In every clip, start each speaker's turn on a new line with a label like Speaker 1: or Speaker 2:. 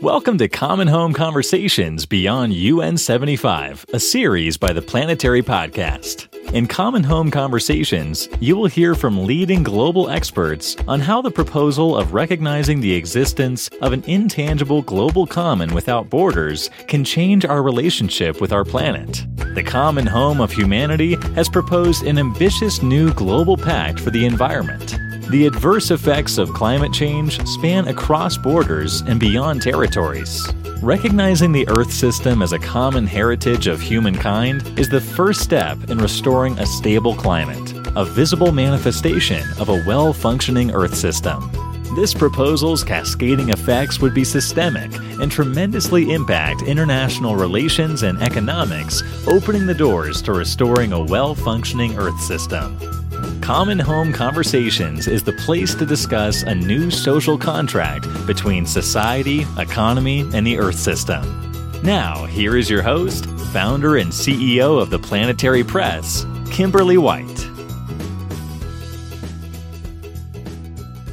Speaker 1: Welcome to Common Home Conversations Beyond UN 75, a series by the Planetary Podcast. In Common Home Conversations, you will hear from leading global experts on how the proposal of recognizing the existence of an intangible global common without borders can change our relationship with our planet. The Common Home of Humanity has proposed an ambitious new global pact for the environment the adverse effects of climate change span across borders and beyond territories. Recognizing the Earth system as a common heritage of humankind is the first step in restoring a stable climate, a visible manifestation of a well functioning Earth system. This proposal's cascading effects would be systemic and tremendously impact international relations and economics, opening the doors to restoring a well functioning Earth system. Common Home Conversations is the place to discuss a new social contract between society, economy, and the Earth system. Now, here is your host, founder and CEO of the Planetary Press, Kimberly White.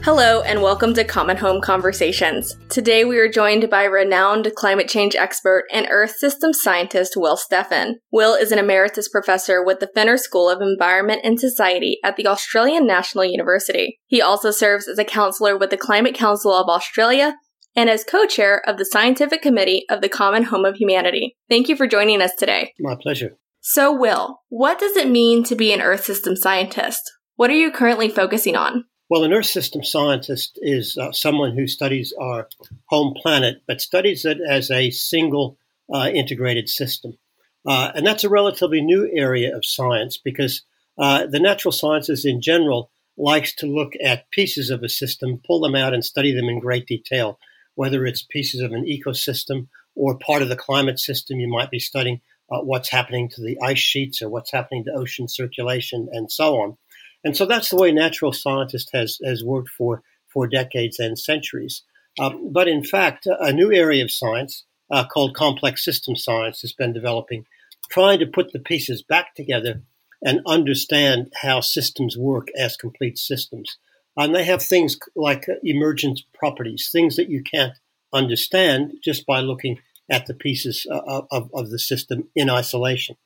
Speaker 2: Hello, and welcome to Common Home Conversations. Today we are joined by renowned climate change expert and Earth systems scientist Will Steffen. Will is an emeritus professor with the Fenner School of Environment and Society at the Australian National University. He also serves as a counselor with the Climate Council of Australia and as co chair of the Scientific Committee of the Common Home of Humanity. Thank you for joining us today.
Speaker 3: My pleasure.
Speaker 2: So, Will, what does it mean to be an Earth system scientist? What are you currently focusing on?
Speaker 3: Well, an Earth system scientist is uh, someone who studies our home planet, but studies it as a single uh, integrated system. Uh, and that's a relatively new area of science because uh, the natural sciences in general likes to look at pieces of a system, pull them out, and study them in great detail. Whether it's pieces of an ecosystem or part of the climate system, you might be studying uh, what's happening to the ice sheets or what's happening to ocean circulation and so on. And so that's the way natural scientist has, has worked for, for decades and centuries. Um, but in fact, a new area of science uh, called complex system science has been developing, trying to put the pieces back together and understand how systems work as complete systems. And they have things like emergent properties, things that you can't understand just by looking at the pieces uh, of, of the system in isolation.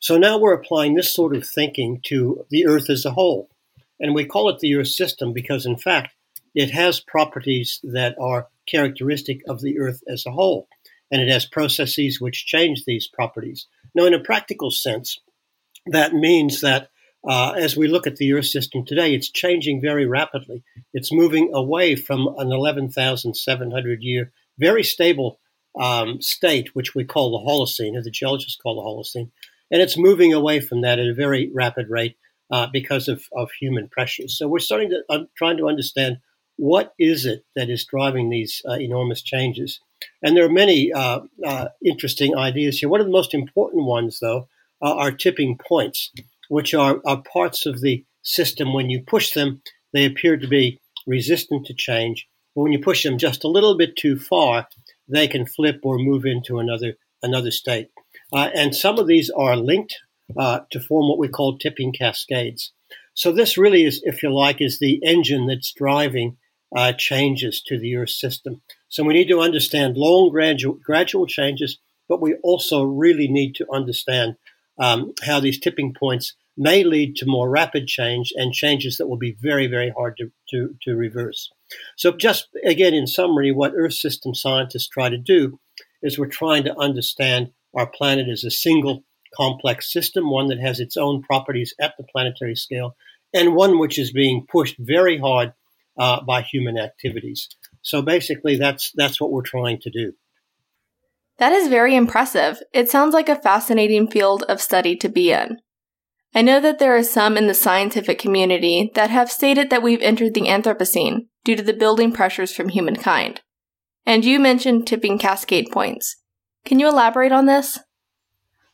Speaker 3: So now we're applying this sort of thinking to the Earth as a whole. And we call it the Earth system because, in fact, it has properties that are characteristic of the Earth as a whole. And it has processes which change these properties. Now, in a practical sense, that means that uh, as we look at the Earth system today, it's changing very rapidly. It's moving away from an 11,700 year, very stable um, state, which we call the Holocene, or the geologists call the Holocene, and it's moving away from that at a very rapid rate uh, because of, of human pressures. So we're starting to uh, trying to understand what is it that is driving these uh, enormous changes. And there are many uh, uh, interesting ideas here. One of the most important ones, though, are tipping points, which are, are parts of the system. When you push them, they appear to be resistant to change. But when you push them just a little bit too far, they can flip or move into another another state. Uh, and some of these are linked uh, to form what we call tipping cascades. So this really is, if you like, is the engine that's driving uh, changes to the Earth system. So we need to understand long gradual, gradual changes, but we also really need to understand um, how these tipping points may lead to more rapid change and changes that will be very, very hard to, to, to reverse. So just again, in summary, what Earth system scientists try to do is we're trying to understand our planet is a single complex system, one that has its own properties at the planetary scale, and one which is being pushed very hard uh, by human activities. So basically, that's that's what we're trying to do.
Speaker 2: That is very impressive. It sounds like a fascinating field of study to be in. I know that there are some in the scientific community that have stated that we've entered the Anthropocene due to the building pressures from humankind. And you mentioned tipping cascade points. Can you elaborate on this?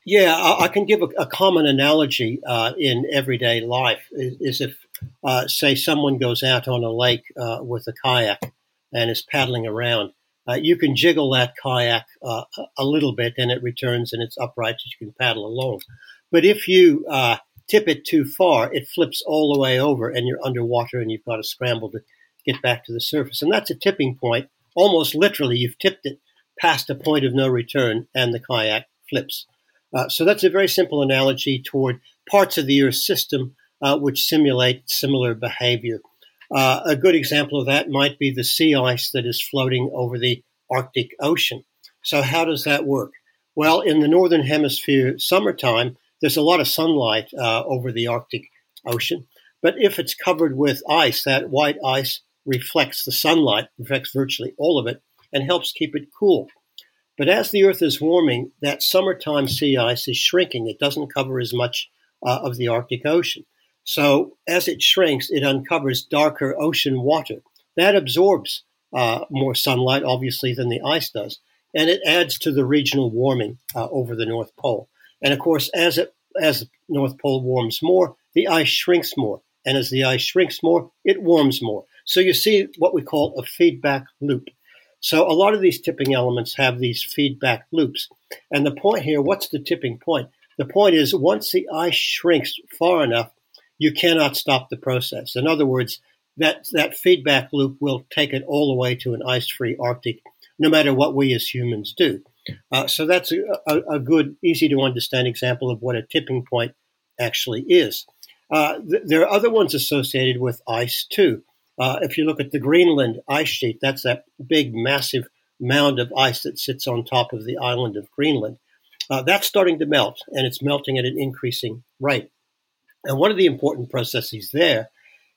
Speaker 3: Yeah, I, I can give a, a common analogy uh, in everyday life. Is, is if, uh, say, someone goes out on a lake uh, with a kayak and is paddling around, uh, you can jiggle that kayak uh, a little bit and it returns and it's upright so you can paddle along. But if you uh, tip it too far, it flips all the way over and you're underwater and you've got to scramble to get back to the surface. And that's a tipping point almost literally, you've tipped it past a point of no return and the kayak flips. Uh, so that's a very simple analogy toward parts of the Earth system uh, which simulate similar behavior. Uh, a good example of that might be the sea ice that is floating over the Arctic Ocean. So, how does that work? Well, in the northern hemisphere, summertime, there's a lot of sunlight uh, over the Arctic Ocean. But if it's covered with ice, that white ice reflects the sunlight, reflects virtually all of it, and helps keep it cool. But as the Earth is warming, that summertime sea ice is shrinking. It doesn't cover as much uh, of the Arctic Ocean. So as it shrinks, it uncovers darker ocean water. That absorbs uh, more sunlight, obviously, than the ice does, and it adds to the regional warming uh, over the North Pole. And of course, as it as the North Pole warms more, the ice shrinks more, and as the ice shrinks more, it warms more. So you see what we call a feedback loop. So a lot of these tipping elements have these feedback loops. And the point here, what's the tipping point? The point is once the ice shrinks far enough, you cannot stop the process. In other words, that, that feedback loop will take it all the way to an ice-free Arctic, no matter what we as humans do. Uh, so that's a, a, a, good, easy to understand example of what a tipping point actually is. Uh, th- there are other ones associated with ice too. Uh, if you look at the Greenland ice sheet, that's that big, massive mound of ice that sits on top of the island of Greenland. Uh, that's starting to melt, and it's melting at an increasing rate. And one of the important processes there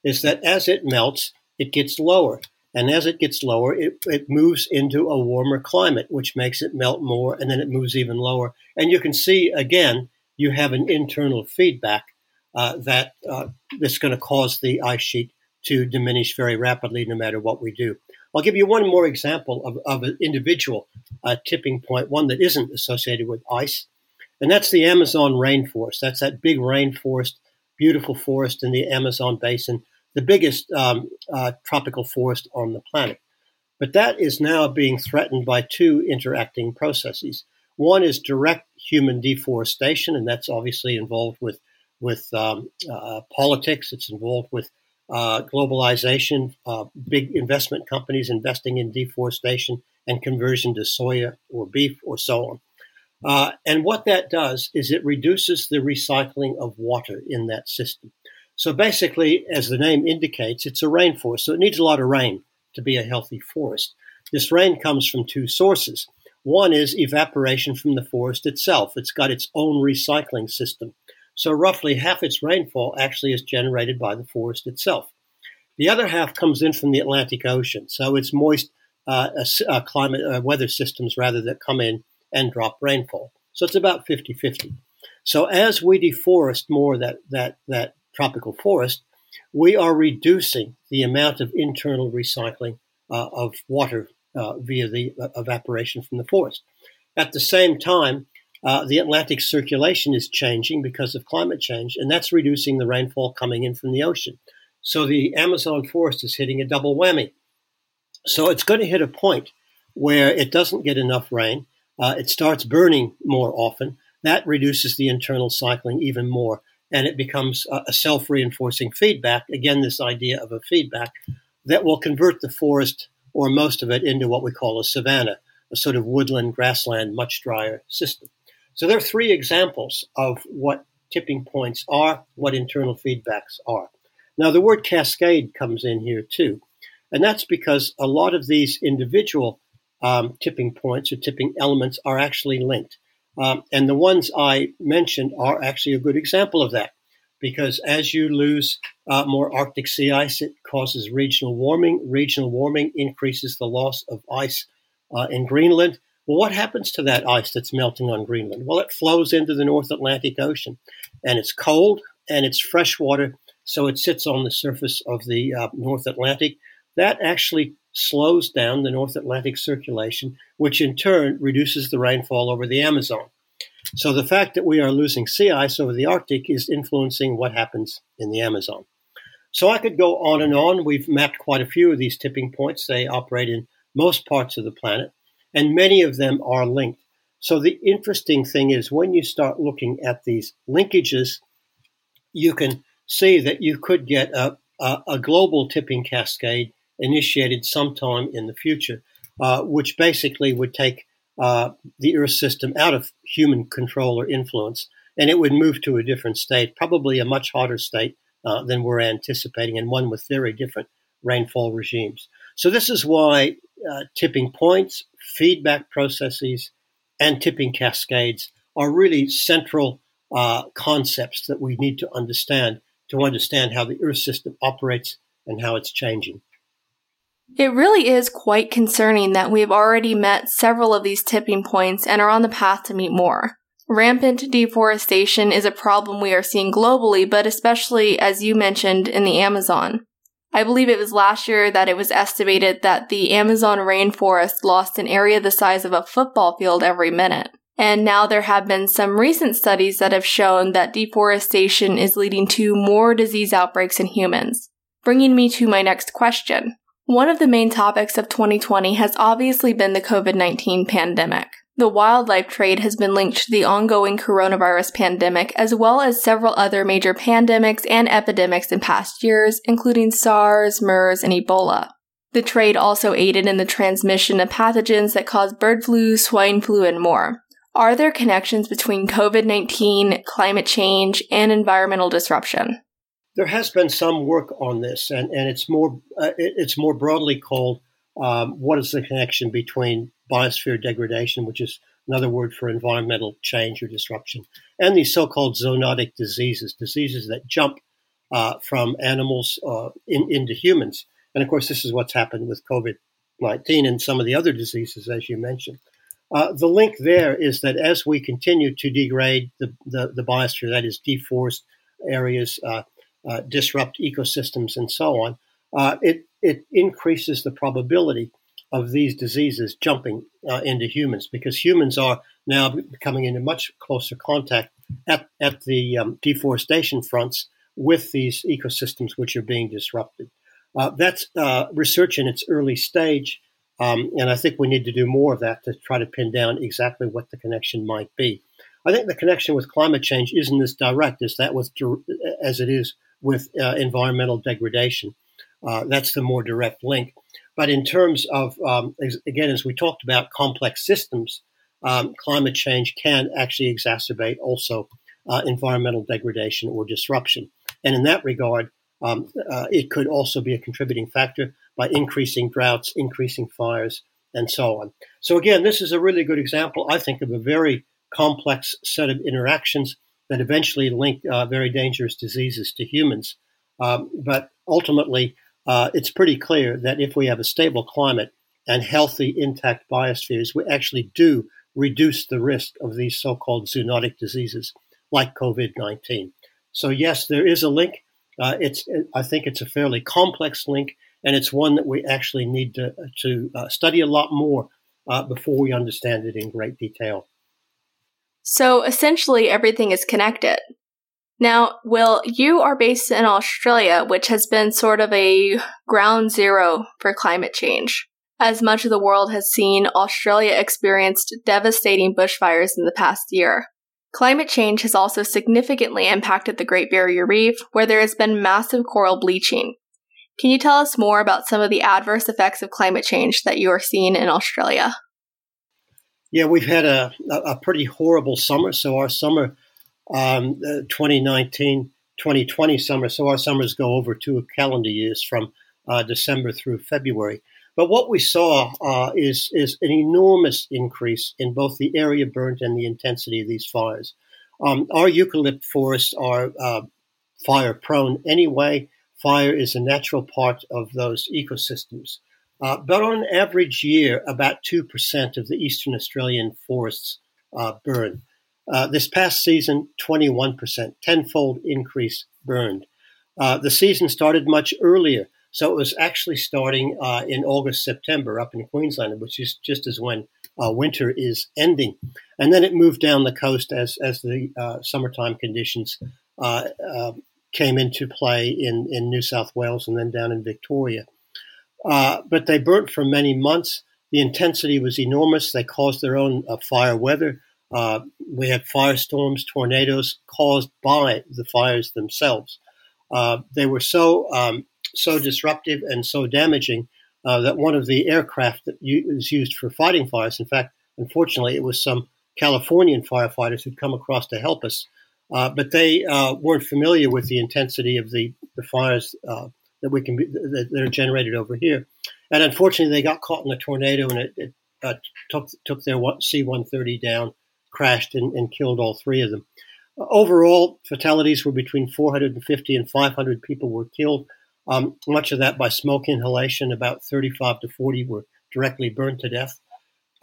Speaker 3: is that as it melts, it gets lower. And as it gets lower, it, it moves into a warmer climate, which makes it melt more, and then it moves even lower. And you can see, again, you have an internal feedback uh, that uh, that's going to cause the ice sheet to diminish very rapidly no matter what we do. I'll give you one more example of, of an individual uh, tipping point, one that isn't associated with ice, and that's the Amazon rainforest. That's that big rainforest, beautiful forest in the Amazon basin, the biggest um, uh, tropical forest on the planet. But that is now being threatened by two interacting processes. One is direct human deforestation, and that's obviously involved with with um, uh, politics. It's involved with uh, globalization, uh, big investment companies investing in deforestation and conversion to soya or beef or so on. Uh, and what that does is it reduces the recycling of water in that system. So basically, as the name indicates, it's a rainforest. So it needs a lot of rain to be a healthy forest. This rain comes from two sources. One is evaporation from the forest itself. It's got its own recycling system. So roughly half its rainfall actually is generated by the forest itself. The other half comes in from the Atlantic Ocean. So it's moist uh, uh, climate uh, weather systems rather that come in and drop rainfall. So it's about 50-50. So as we deforest more that that that tropical forest, we are reducing the amount of internal recycling uh, of water uh, via the uh, evaporation from the forest. At the same time, uh, the Atlantic circulation is changing because of climate change, and that's reducing the rainfall coming in from the ocean. So the Amazon forest is hitting a double whammy. So it's going to hit a point where it doesn't get enough rain. Uh, it starts burning more often. That reduces the internal cycling even more, and it becomes a, a self reinforcing feedback. Again, this idea of a feedback that will convert the forest or most of it into what we call a savanna, a sort of woodland, grassland, much drier system. So there are three examples of what tipping points are, what internal feedbacks are. Now, the word cascade comes in here too. And that's because a lot of these individual um, tipping points or tipping elements are actually linked. Um, and the ones I mentioned are actually a good example of that. Because as you lose uh, more Arctic sea ice, it causes regional warming. Regional warming increases the loss of ice uh, in Greenland. Well, what happens to that ice that's melting on Greenland? Well, it flows into the North Atlantic Ocean, and it's cold and it's fresh water, so it sits on the surface of the uh, North Atlantic. That actually slows down the North Atlantic circulation, which in turn reduces the rainfall over the Amazon. So the fact that we are losing sea ice over the Arctic is influencing what happens in the Amazon. So I could go on and on. We've mapped quite a few of these tipping points. They operate in most parts of the planet and many of them are linked. So the interesting thing is when you start looking at these linkages, you can see that you could get a, a, a global tipping cascade initiated sometime in the future. uh, which basically would take uh, the Earth system out of human control or influence, and it would move to a different state, probably a much hotter state uh, than we're anticipating, and one with very different rainfall regimes. So, this is why uh, tipping points, feedback processes, and tipping cascades are really central uh, concepts that we need to understand to understand how the Earth system operates and how it's changing.
Speaker 2: It really is quite concerning that we've already met several of these tipping points and are on the path to meet more. Rampant deforestation is a problem we are seeing globally, but especially, as you mentioned, in the Amazon. I believe it was last year that it was estimated that the Amazon rainforest lost an area the size of a football field every minute. And now there have been some recent studies that have shown that deforestation is leading to more disease outbreaks in humans. Bringing me to my next question. One of the main topics of 2020 has obviously been the COVID 19 pandemic. The wildlife trade has been linked to the ongoing coronavirus pandemic, as well as several other major pandemics and epidemics in past years, including SARS, MERS, and Ebola. The trade also aided in the transmission of pathogens that cause bird flu, swine flu, and more. Are there connections between COVID 19, climate change, and environmental disruption?
Speaker 3: There has been some work on this, and, and it's more uh, it's more broadly called um, what is the connection between biosphere degradation, which is another word for environmental change or disruption, and these so-called zoonotic diseases, diseases that jump uh, from animals uh, in, into humans. And of course, this is what's happened with COVID-19 and some of the other diseases, as you mentioned. Uh, the link there is that as we continue to degrade the, the, the biosphere, that is, deforest areas, uh, uh, disrupt ecosystems, and so on, uh, it, it increases the probability of these diseases jumping uh, into humans because humans are now coming into much closer contact at, at the um, deforestation fronts with these ecosystems which are being disrupted. that's research in its early stage. Um, and I think we need to do more of that to try to pin down exactly what the connection might be. I think the connection with climate change isn't as direct as that with as it is with uh, environmental degradation. Uh, that's the more direct link. But in terms of um, again, as we talked about complex systems, um, climate change can actually exacerbate also uh, environmental degradation or disruption. And in that regard, um, uh, it could also be a contributing factor by increasing droughts, increasing fires, and so on. So, again, this is a really good example, I think, of a very complex set of interactions that eventually link uh, very dangerous diseases to humans. Um, but ultimately, uh, it's pretty clear that if we have a stable climate and healthy, intact biospheres, we actually do reduce the risk of these so called zoonotic diseases like COVID 19. So, yes, there is a link. Uh, it's, I think it's a fairly complex link, and it's one that we actually need to, to uh, study a lot more uh, before we understand it in great detail.
Speaker 2: So essentially, everything is connected. Now, Will, you are based in Australia, which has been sort of a ground zero for climate change. As much of the world has seen, Australia experienced devastating bushfires in the past year. Climate change has also significantly impacted the Great Barrier Reef, where there has been massive coral bleaching. Can you tell us more about some of the adverse effects of climate change that you are seeing in Australia?
Speaker 3: Yeah, we've had a, a pretty horrible summer. So, our summer, um, 2019 2020 summer, so our summers go over two calendar years from uh, December through February. But what we saw uh, is, is an enormous increase in both the area burnt and the intensity of these fires. Um, our eucalypt forests are uh, fire prone anyway. Fire is a natural part of those ecosystems. Uh, but on average year, about 2% of the eastern Australian forests uh, burn. Uh, this past season, 21%, tenfold increase burned. Uh, the season started much earlier, so it was actually starting uh, in August, September up in Queensland, which is just as when uh, winter is ending. And then it moved down the coast as, as the summertime conditions came into play in, in New South Wales and then down in Victoria. Uh, but they burnt for many months. The intensity was enormous. They caused their own uh, fire weather. Uh, we had firestorms, tornadoes caused by the fires themselves. Uh, they were so um, so disruptive and so damaging uh, that one of the aircraft that is used for fighting fires, in fact, unfortunately, it was some Californian firefighters who'd come across to help us, uh, but they uh, weren't familiar with the intensity of the, the fires that we can be, that, are generated over here. And unfortunately, they got caught in a tornado and it, it took, took their C 130 down, crashed, and, and, killed all three of them. Overall, fatalities were between 450 and 500 people were killed. Um, much of that by smoke inhalation. About 35 to 40 were directly burned to death.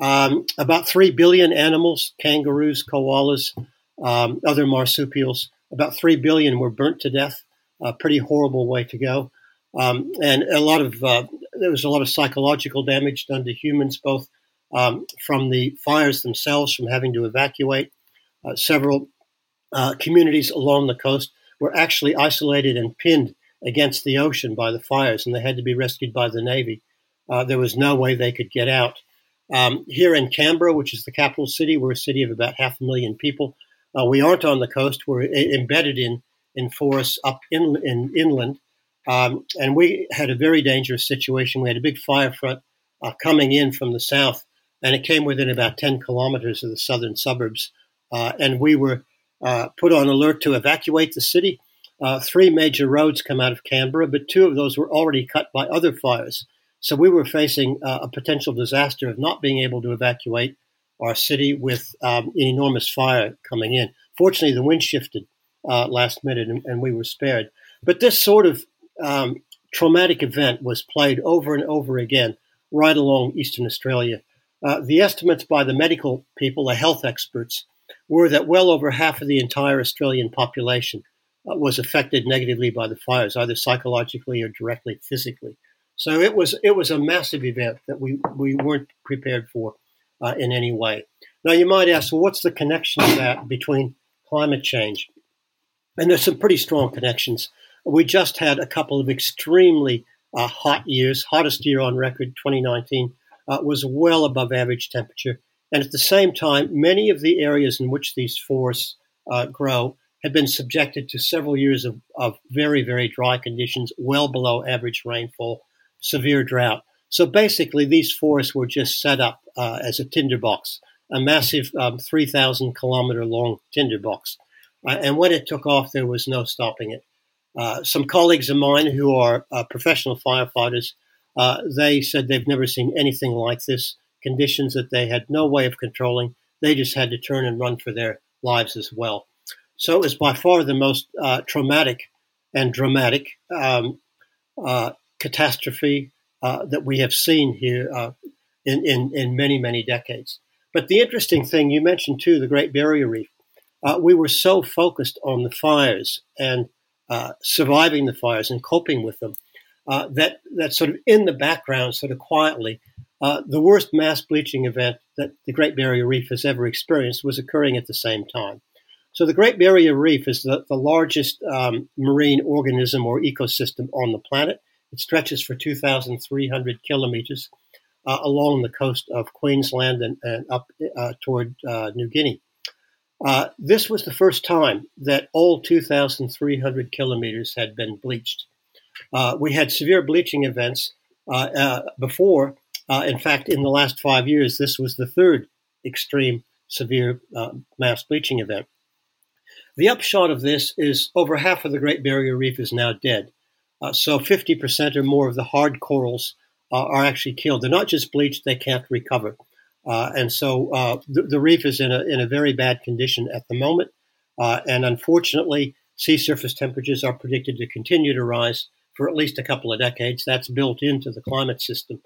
Speaker 3: Um, about 3 billion animals, kangaroos, koalas, um, other marsupials, about 3 billion were burnt to death. A pretty horrible way to go. Um, and a lot of uh, there was a lot of psychological damage done to humans, both um, from the fires themselves, from having to evacuate. Uh, several uh, communities along the coast were actually isolated and pinned against the ocean by the fires, and they had to be rescued by the Navy. Uh, there was no way they could get out. Um, here in Canberra, which is the capital city, we're a city of about half a million people. Uh, we aren't on the coast; we're embedded in in forests up in, in inland, um, and we had a very dangerous situation. We had a big fire front uh, coming in from the south, and it came within about ten kilometers of the southern suburbs, uh, and we were uh, put on alert to evacuate the city. Uh, three major roads come out of Canberra, but two of those were already cut by other fires. So we were facing uh, a potential disaster of not being able to evacuate our city with um, an enormous fire coming in. Fortunately, the wind shifted uh, last minute and, and, we were spared. But this sort of um, traumatic event was played over and over again right along Eastern Australia. Uh, the estimates by the medical people, the health experts, were that well over half of the entire Australian population uh, was affected negatively by the fires, either psychologically or directly physically. So it was it was a massive event that we, we weren't prepared for uh, in any way. Now you might ask, well, what's the connection of that between climate change? And there's some pretty strong connections. We just had a couple of extremely uh, hot years. Hottest year on record, 2019, uh, was well above average temperature. And at the same time, many of the areas in which these forests uh, grow had been subjected to several years of, of very, very dry conditions, well below average rainfall, severe drought. So basically, these forests were just set up uh, as a tinderbox, a massive um, 3,000 kilometer long tinderbox. Uh, and when it took off, there was no stopping it. Uh, some colleagues of mine who are uh, professional firefighters, uh, they said they've never seen anything like this. Conditions that they had no way of controlling. They just had to turn and run for their lives as well. So it was by far the most uh, traumatic and dramatic um, uh, catastrophe uh, that we have seen here uh, in, in, in, many, many decades. But the interesting thing, you mentioned too, the Great Barrier Reef. Uh, we were so focused on the fires and surviving the fires and coping with them that, that sort of in the background, sort of quietly, the worst mass bleaching event that the Great Barrier Reef has ever experienced was occurring at the same time. So the Great Barrier Reef is the, the largest um, marine organism or ecosystem on the planet. It stretches for 2,300 kilometers uh, along the coast of Queensland and, and up uh, toward uh, New Guinea. Uh, this was the first time that all 2,300 kilometers had been bleached. Uh, we had severe bleaching events uh, before. in fact, in the last five years, this was the third extreme severe mass bleaching event. The upshot of this is over half of the Great Barrier Reef is now dead. Uh, so 50% or more of the hard corals uh, are actually killed. They're not just bleached, they can't recover. Uh, and so uh, the, the, reef is in a, in a very bad condition at the moment. Uh, and unfortunately, sea surface temperatures are predicted to continue to rise for at least a couple of decades. That's built into the climate system.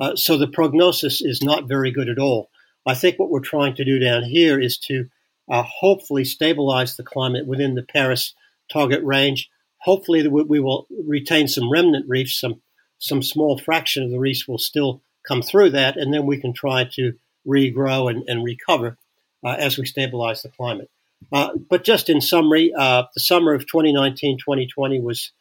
Speaker 3: Uh, so the prognosis is not very good at all. I think what we're trying to do down here is to uh, hopefully stabilize the climate within the Paris target range. Hopefully, we will retain some remnant reefs, some some small fraction of the reefs will still come through that, and then we can try to regrow and, and recover uh, as we stabilize the climate. Uh, but just in summary, uh, the summer of 2019 2020 was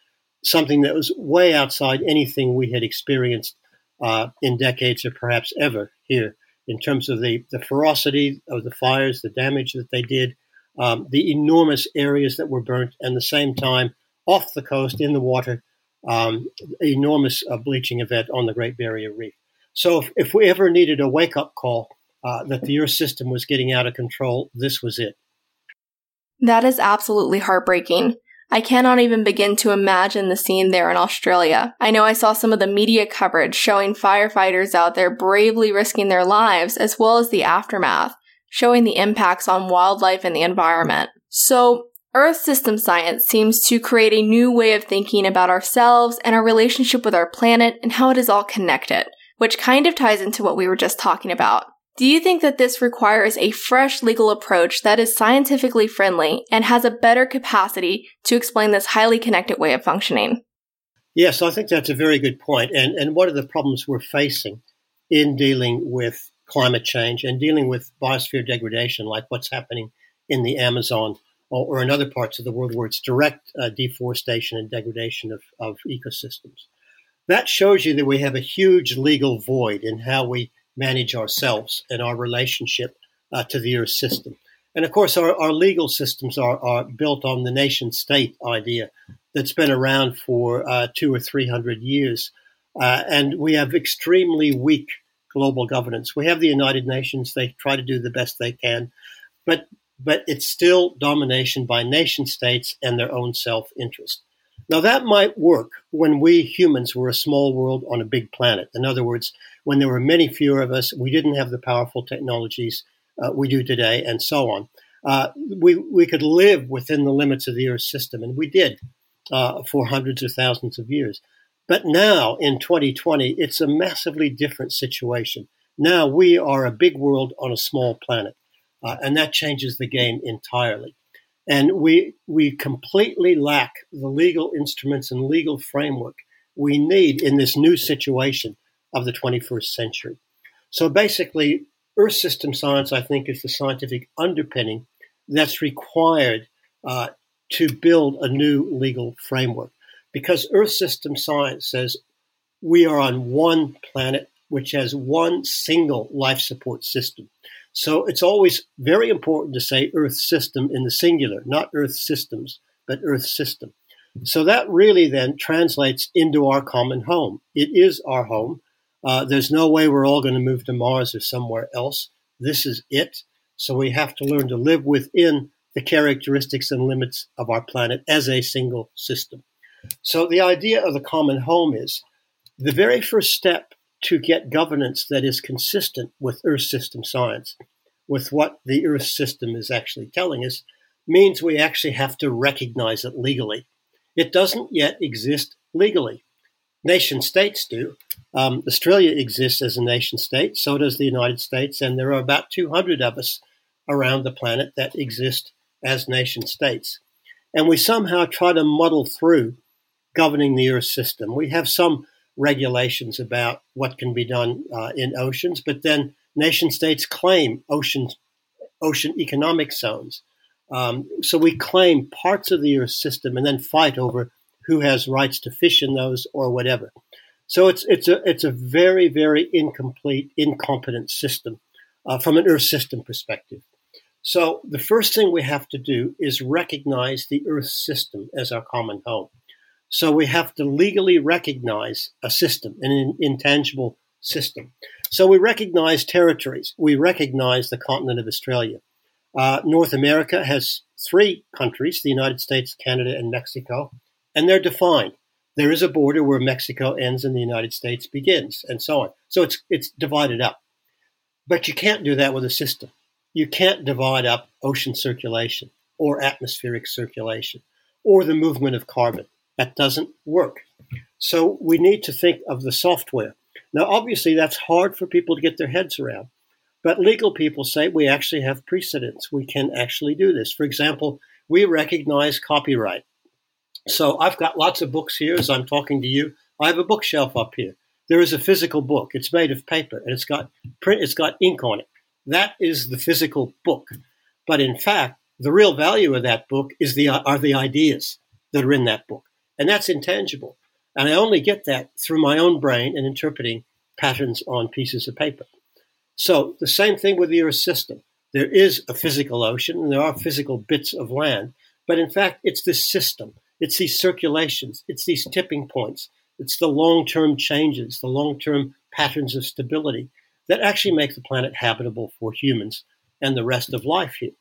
Speaker 3: something that was way outside anything we had experienced uh, in decades or perhaps ever here in terms of the, the ferocity of the fires, the damage that they did, um, the enormous areas that were burnt, and the same time off the coast in the water, um, enormous uh, bleaching event on the Great Barrier Reef. So if, if we ever needed a wake up call uh, that the Earth system was getting out of control, this was it.
Speaker 2: That is absolutely heartbreaking. I cannot even begin to imagine the scene there in Australia. I know I saw some of the media coverage showing firefighters out there bravely risking their lives as well as the aftermath, showing the impacts on wildlife and the environment. So, Earth system science seems to create a new way of thinking about ourselves and our relationship with our planet and how it is all connected, which kind of ties into what we were just talking about. Do you think that this requires a fresh legal approach that is scientifically friendly and has a better capacity to explain this highly connected way of functioning?
Speaker 3: Yes, I think that's a very good point. And, and one of the problems we're facing in dealing with climate change and dealing with biosphere degradation, like what's happening in the Amazon or, or in other parts of the world where it's direct uh, deforestation and degradation of, of ecosystems. That shows you that we have a huge legal void in how we manage ourselves and our relationship uh, to the Earth system. And of course, our, our legal systems are, are built on the nation state idea that's been around for uh, two or three hundred years. Uh, and we have extremely weak global governance. We have the United Nations, they try to do the best they can, but, but it's still domination by nation states and their own self interest. Now, that might work when we humans were a small world on a big planet. In other words, when there were many fewer of us, we didn't have the powerful technologies uh, we do today, and so on. Uh, we, we could live within the limits of the Earth system, and we did uh, for hundreds of thousands of years. But now, in 2020, it's a massively different situation. Now we are a big world on a small planet, uh, and that changes the game entirely. And we, we completely lack the legal instruments and legal framework we need in this new situation of the 21st century. So basically, Earth system science, I think, is the scientific underpinning that's required uh, to build a new legal framework. Because Earth system science says we are on one planet which has one single life support system. So it's always very important to say Earth system in the singular, not Earth systems, but Earth system. So that really then translates into our common home. It is our home. Uh, there's no way we're all going to move to Mars or somewhere else. This is it. So we have to learn to live within the characteristics and limits of our planet as a single system. So the idea of the common home is the very first step to get governance that is consistent with Earth system science, with what the Earth system is actually telling us, means we actually have to recognize it legally. It doesn't yet exist legally. Nation states do. Um, Australia exists as a nation state, so does the United States, and there are about 200 of us around the planet that exist as nation states. And we somehow try to muddle through governing the Earth system. We have some regulations about what can be done uh, in oceans, but then nation states claim ocean ocean economic zones. Um, so we claim parts of the Earth system and then fight over who has rights to fish in those or whatever. So it's it's a it's a very very incomplete, incompetent system uh, from an Earth system perspective. So the first thing we have to do is recognize the Earth system as our common home. So we have to legally recognize a system, an intangible system. So we recognize territories. We recognize the continent of Australia. Uh, North America has three countries the United States, Canada, and Mexico, and they're defined. There is a border where Mexico ends and the United States begins, and so on. So it's, it's divided up. But you can't do that with a system. You can't divide up ocean circulation or atmospheric circulation or the movement of carbon. That doesn't work. So we need to think of the software. Now, obviously, that's hard for people to get their heads around. But legal people say we actually have precedents. We can actually do this. For example, we recognize copyright. So I've got lots of books here as I'm talking to you. I have a bookshelf up here. There is a physical book. It's made of paper and it's got print, it's got ink on it. That is the physical book. But in fact, the real value of that book is the are the ideas that are in that book and that's intangible. And I only get that through my own brain and interpreting patterns on pieces of paper. So the same thing with the Earth system. There is a physical ocean and there are physical bits of land, but in fact, it's this system. It's these circulations, it's these tipping points, it's the long term changes, the long term patterns of stability that actually make the planet habitable for humans and the rest of life here.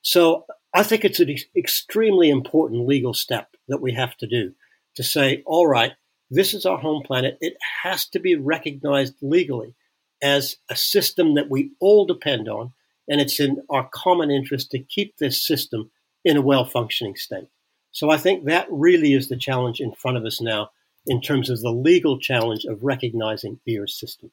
Speaker 3: So I think it's an extremely important legal step that we have to do to say, all right, this is our home planet. It has to be recognized legally as a system that we all depend on, and it's in our common interest to keep this system in a well functioning state. So I think that really is the challenge in front of us now in terms of the legal challenge of recognizing the system.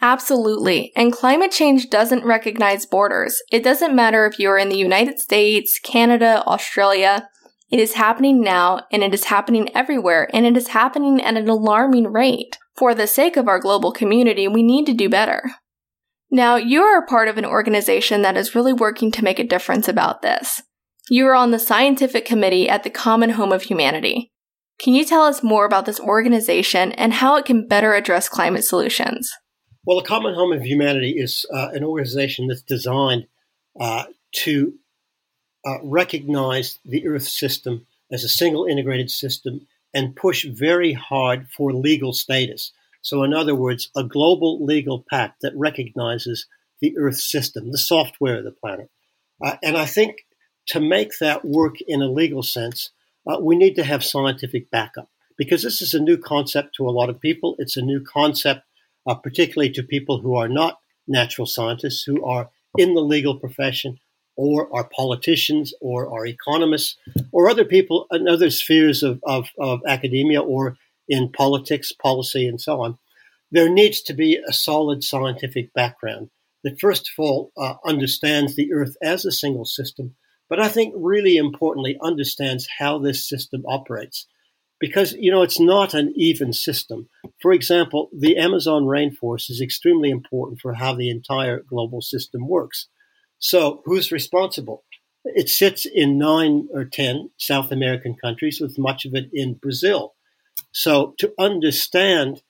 Speaker 2: Absolutely. And climate change doesn't recognize borders. It doesn't matter if you're in the United States, Canada, Australia. It is happening now, and it is happening everywhere, and it is happening at an alarming rate. For the sake of our global community, we need to do better. Now, you are a part of an organization that is really working to make a difference about this. You are on the scientific committee at the Common Home of Humanity. Can you tell us more about this organization and how it can better address climate solutions?
Speaker 3: Well, the Common Home of Humanity is uh, an organization that's designed uh, to uh, recognize the Earth system as a single integrated system and push very hard for legal status. So, in other words, a global legal pact that recognizes the Earth system, the software of the planet. Uh, and I think to make that work in a legal sense, uh, we need to have scientific backup because this is a new concept to a lot of people. It's a new concept, uh, particularly to people who are not natural scientists, who are in the legal profession, or our politicians, or our economists, or other people in other spheres of, of, of academia or in politics, policy, and so on. There needs to be a solid scientific background that, first of all, uh, understands the Earth as a single system but I think really importantly understands how this system operates. Because, you know, it's not an even system. For example, the Amazon rainforest is extremely important for how the entire global system works. So, who's responsible? It sits in nine or 10 South American countries, with much of it in Brazil. So, to understand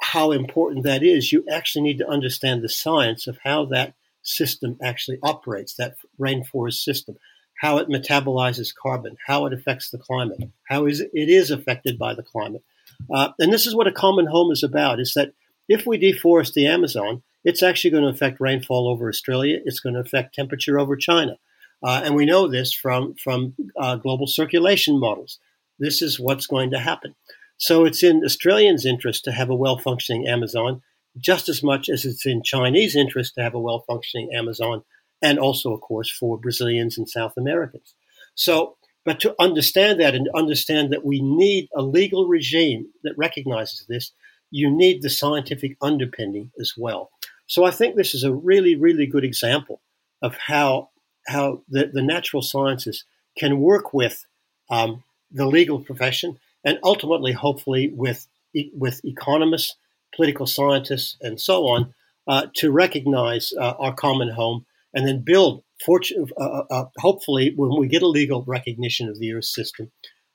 Speaker 3: how important that is, you actually need to understand the science of how that system actually operates, that rainforest system how it metabolizes carbon, how it affects the climate, how is it is affected by the climate. Uh, and this is what a common home is about: is that if we deforest the Amazon, it's actually going to affect rainfall over Australia. It's going to affect temperature over China, uh, and we know this from from uh, global circulation models. This is what's going to happen. So it's in Australians' interest to have a well functioning Amazon, just as much as it's in Chinese interest to have a well functioning Amazon and also, of course, for Brazilians and South Americans. So, but to understand that and understand that we need a legal regime that recognizes this, you need the scientific underpinning as well. So I think this is a really, really good example of how how the, the natural sciences can work with um, the legal profession and ultimately, hopefully, with with economists, political scientists, and so on, uh, to recognize uh, our common home and then build, fortune, uh, uh, uh, hopefully, when we get a legal recognition of the Earth system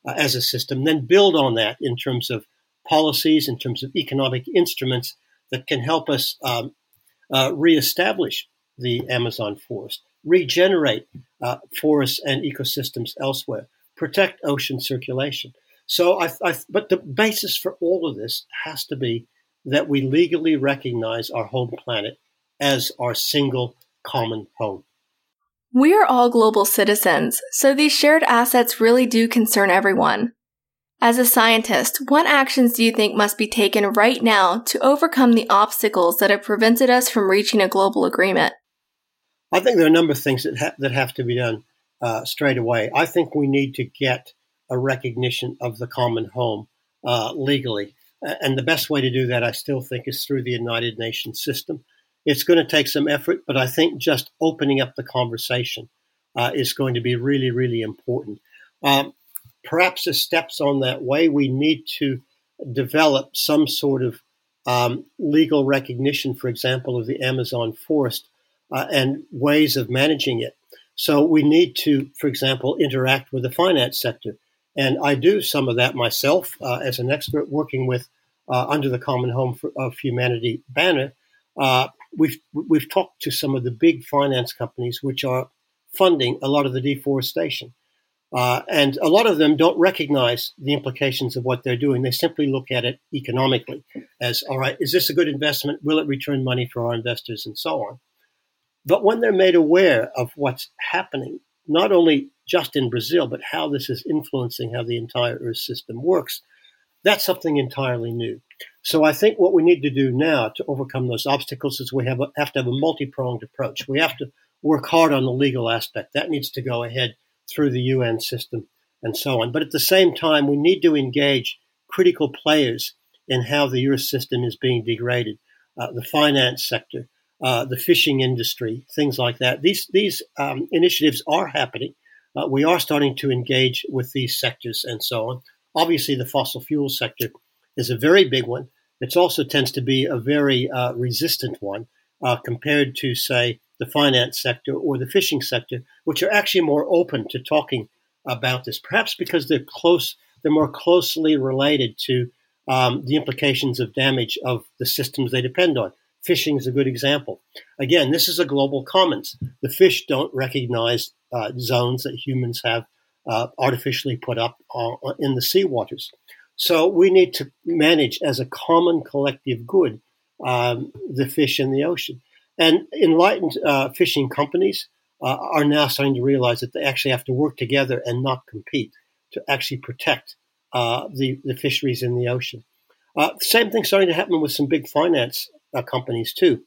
Speaker 3: uh, as a system, then build on that in terms of policies, in terms of economic instruments that can help us um, uh, reestablish the Amazon forest, regenerate uh, forests and ecosystems elsewhere, protect ocean circulation. So, I, I, but the basis for all of this has to be that we legally recognize our home planet as our single common home.
Speaker 2: We are all global citizens, so these shared assets really do concern everyone. As a scientist, what actions do you think must be taken right now to overcome the obstacles that have prevented us from reaching a global agreement?
Speaker 3: I think there are a number of things that, ha- that have to be done uh, straight away. I think we need to get a recognition of the common home uh, legally. And the best way to do that, I still think, is through the United Nations system. It's going to take some effort, but I think just opening up the conversation uh, is going to be really, really important. Um, perhaps as steps on that way, we need to develop some sort of um, legal recognition, for example, of the Amazon forest uh, and ways of managing it. So we need to, for example, interact with the finance sector. And I do some of that myself uh, as an expert working with uh, under the Common Home for, of Humanity banner. Uh, we've we've talked to some of the big finance companies which are funding a lot of the deforestation. Uh, and a lot of them don't recognize the implications of what they're doing. They simply look at it economically as, all right, is this a good investment? Will it return money for our investors and so on? But when they're made aware of what's happening, not only just in Brazil, but how this is influencing how the entire Earth system works, that's something entirely new. So I think what we need to do now to overcome those obstacles is we have, a, have to have a multi-pronged approach. We have to work hard on the legal aspect. That needs to go ahead through the UN system and so on. But at the same time, we need to engage critical players in how the Earth system is being degraded, uh, the finance sector, uh, the fishing industry, things like that. These these um, initiatives are happening. Uh, we are starting to engage with these sectors and so on. Obviously, the fossil fuel sector is a very big one. It also tends to be a very uh, resistant one uh, compared to, say, the finance sector or the fishing sector, which are actually more open to talking about this, perhaps because they're close, they're more closely related to um, the implications of damage of the systems they depend on. Fishing is a good example. Again, this is a global commons. The fish don't recognize uh, zones that humans have uh, artificially put up uh, in the seawaters. So we need to manage as a common collective good um, the fish in the ocean. And enlightened uh, fishing companies uh, are now starting to realize that they actually have to work together and not compete to actually protect uh, the, the fisheries in the ocean. Uh, same thing starting to happen with some big finance uh, companies too,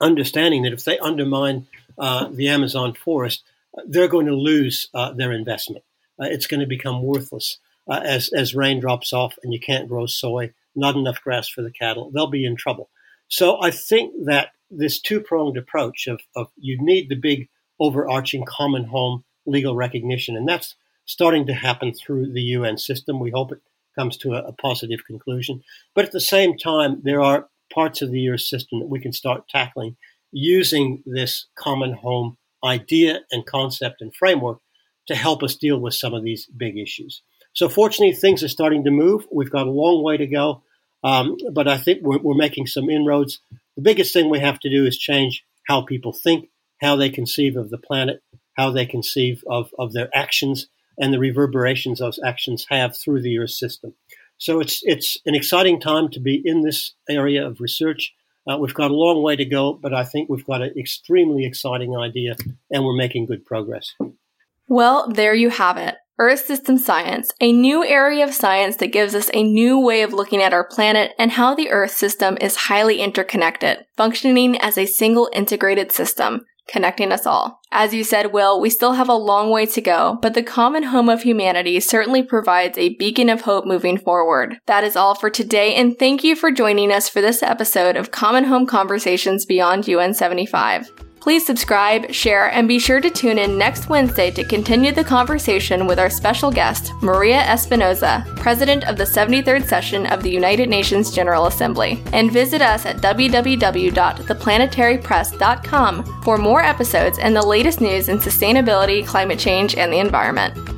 Speaker 3: understanding that if they undermine uh, the Amazon forest, they're going to lose their investment. it's going to become worthless as as rain drops off and you can't grow soy, not enough grass for the cattle. They'll be in trouble. So I think that this two pronged approach of, of you need the big overarching common home legal recognition, and that's starting to happen through the UN system. We hope it comes to a, a positive conclusion. But at the same time, there are parts of the UN system that we can start tackling using this common home idea and concept and framework to help us deal with some of these big issues. So, fortunately, things are starting to move. We've got a long way to go, um, but I think we're, we're making some inroads. The biggest thing we have to do is change how people think, how they conceive of the planet, how they conceive of, of their actions, and the reverberations those actions have through the Earth system. So it's it's an exciting time to be in this area of research. Uh, we've got a long way to go, but I think we've got an extremely exciting idea, and we're making good progress.
Speaker 2: Well, there you have it. Earth system science, a new area of science that gives us a new way of looking at our planet and how the Earth system is highly interconnected, functioning as a single integrated system, connecting us all. As you said, Will, we still have a long way to go, but the common home of humanity certainly provides a beacon of hope moving forward. That is all for today, and thank you for joining us for this episode of Common Home Conversations Beyond UN 75. Please subscribe, share, and be sure to tune in next Wednesday to continue the conversation with our special guest, Maria Espinosa, President of the 73rd Session of the United Nations General Assembly. And visit us at www.theplanetarypress.com for more episodes and the latest news in sustainability, climate change, and the environment.